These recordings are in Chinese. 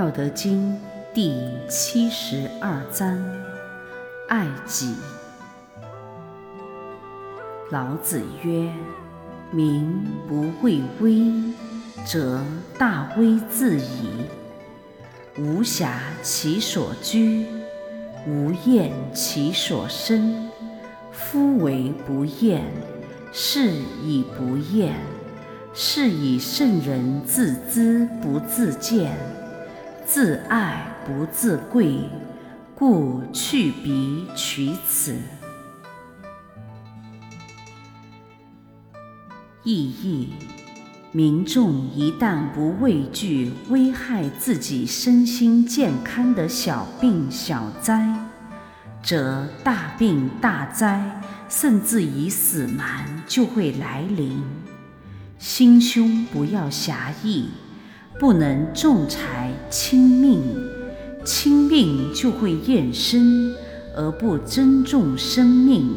道德经第七十二章：爱己。老子曰：“民不畏威，则大威自矣。无暇其所居，无厌其所生。夫为不厌，是以不厌。是以圣人自知不自见。”自爱不自贵，故去彼取此。意义：民众一旦不畏惧危害自己身心健康的小病小灾，则大病大灾，甚至以死亡就会来临。心胸不要狭义。不能重财轻命，轻命就会厌生，而不珍重生命。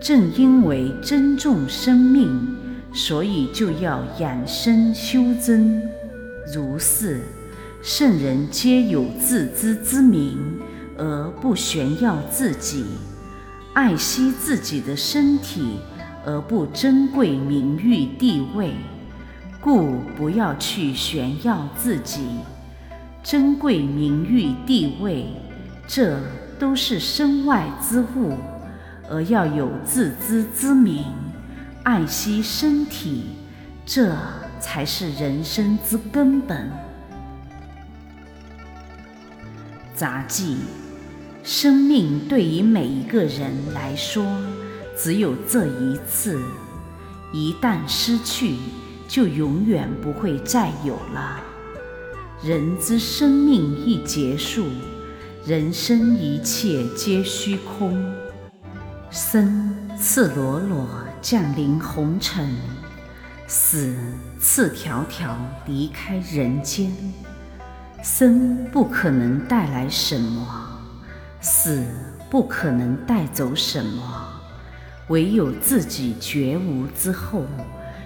正因为珍重生命，所以就要养生修真。如是，圣人皆有自知之明，而不炫耀自己；爱惜自己的身体，而不珍贵名誉地位。故不要去炫耀自己，珍贵名誉地位，这都是身外之物，而要有自知之明，爱惜身体，这才是人生之根本。杂记：生命对于每一个人来说，只有这一次，一旦失去。就永远不会再有了。人之生命一结束，人生一切皆虚空。生赤裸裸降临红尘，死赤条条离开人间。生不可能带来什么，死不可能带走什么，唯有自己觉悟之后。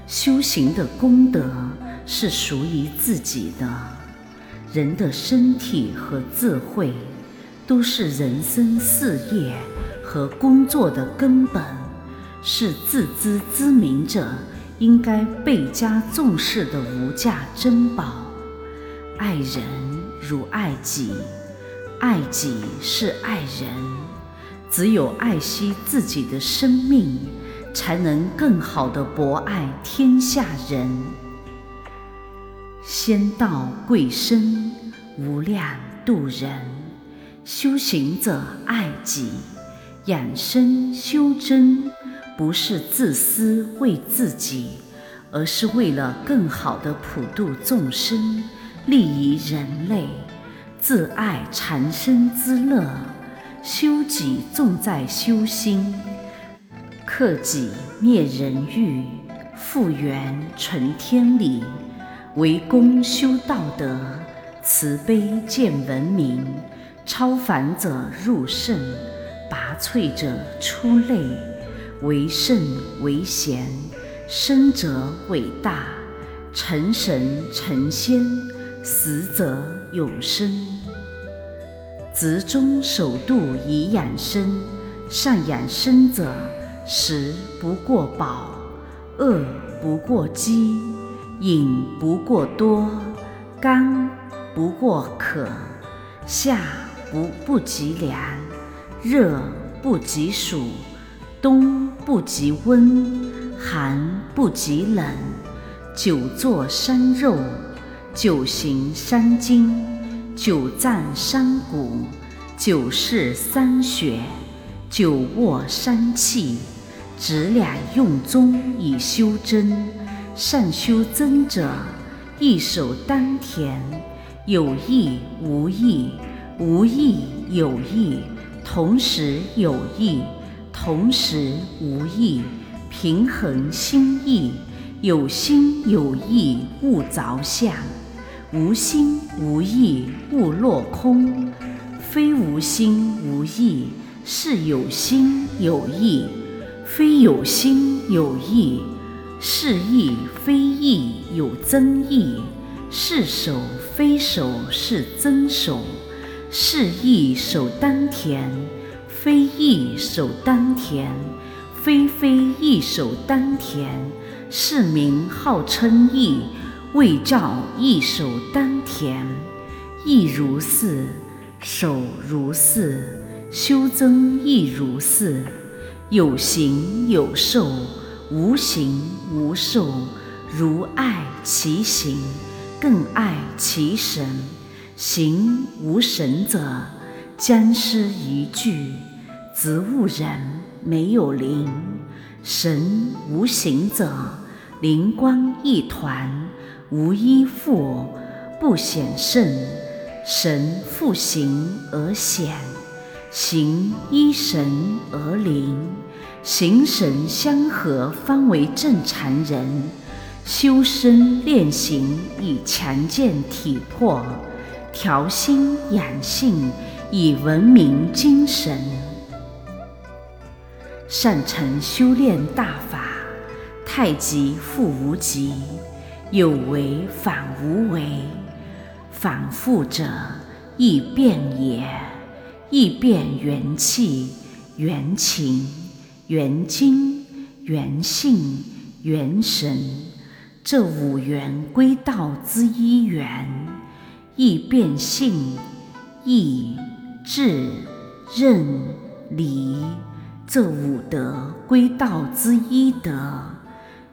修行的功德是属于自己的。人的身体和智慧，都是人生事业和工作的根本，是自知之明者应该倍加重视的无价珍宝。爱人如爱己，爱己是爱人。只有爱惜自己的生命。才能更好的博爱天下人。仙道贵身，无量度人。修行者爱己，养生修真，不是自私为自己，而是为了更好的普度众生，利于人类。自爱长生之乐，修己重在修心。克己灭人欲，复原存天理，为公修道德，慈悲见文明。超凡者入圣，拔萃者出类。为圣为贤，生者伟大，成神成仙，死者永生。执中守度以养生，善养生者。食不过饱，饿不过饥，饮不过多，干不过渴，夏不不及凉，热不及暑，冬不及温，寒不及冷。久坐伤肉，久行伤筋，久站伤骨，久视伤血，久卧伤气。执两用中以修真，善修真者，一手丹田，有意无意，无意有意，同时有意，同时无意，平衡心意，有心有意勿着相，无心无意勿落空，非无心无意，是有心有意。非有心有意，是意非意有真意。是守非守是真守，是意守丹田，非意守丹田，非非意守丹田，是名号称意，谓教义守丹田。亦如是，守如是，修增亦如是。有形有受，无形无受。如爱其形，更爱其神。形无神者，僵尸一具；植物人没有灵。神无形者，灵光一团，无依附，不显圣。神复形而显，形依神而灵，形神相合，方为正常人。修身练形，以强健体魄；调心养性，以文明精神。善成修炼大法，太极复无极，有为反无为。反复者，亦变也；亦变元气、元情、元精、元性、元神。这五元归道之一元，亦变性、意、志、任、理；这五德归道之一德，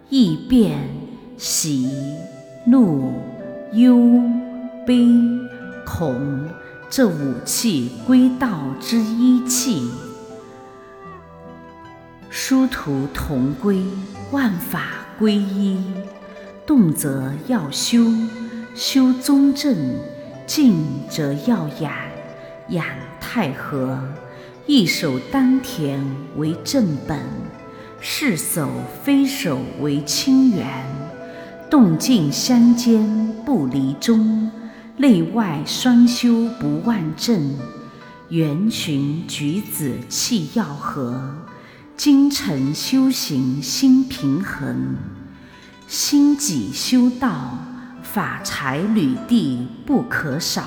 亦变喜、怒、忧、悲、恐；这五气归道之一气，殊途同归，万法归一。动则要修，修中正；静则要养，养太和。一守丹田为正本，是守非守为清源。动静相间不离中，内外双修不万正。圆循举止气要和，精诚修行心平衡。心己修道，法财履地不可少。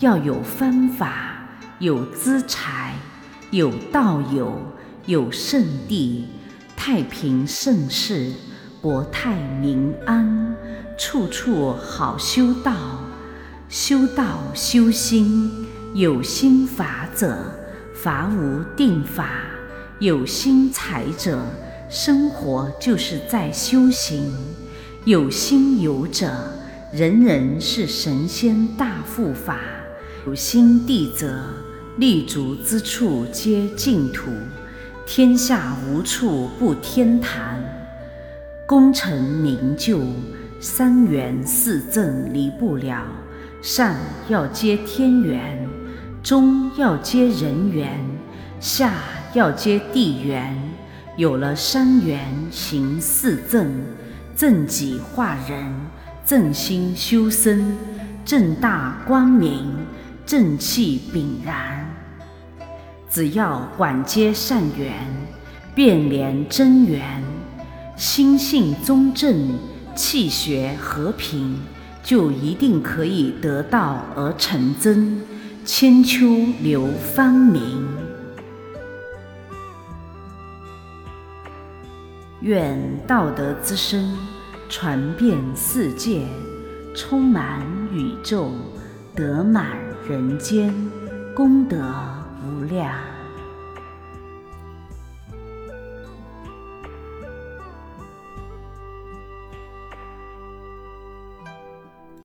要有方法，有资财，有道友，有圣地，太平盛世，国泰民安，处处好修道。修道修心，有心法者，法无定法；有心财者。生活就是在修行，有心有者，人人是神仙大护法；有心地者，立足之处皆净土，天下无处不天堂。功成名就，三元四正离不了，上要接天缘，中要接人缘，下要接地缘。有了三缘行四正，正己化人，正心修身，正大光明，正气炳然。只要广接善缘，变连真缘，心性中正，气血和平，就一定可以得道而成真，千秋流芳名。愿道德之声传遍世界，充满宇宙，德满人间，功德无量。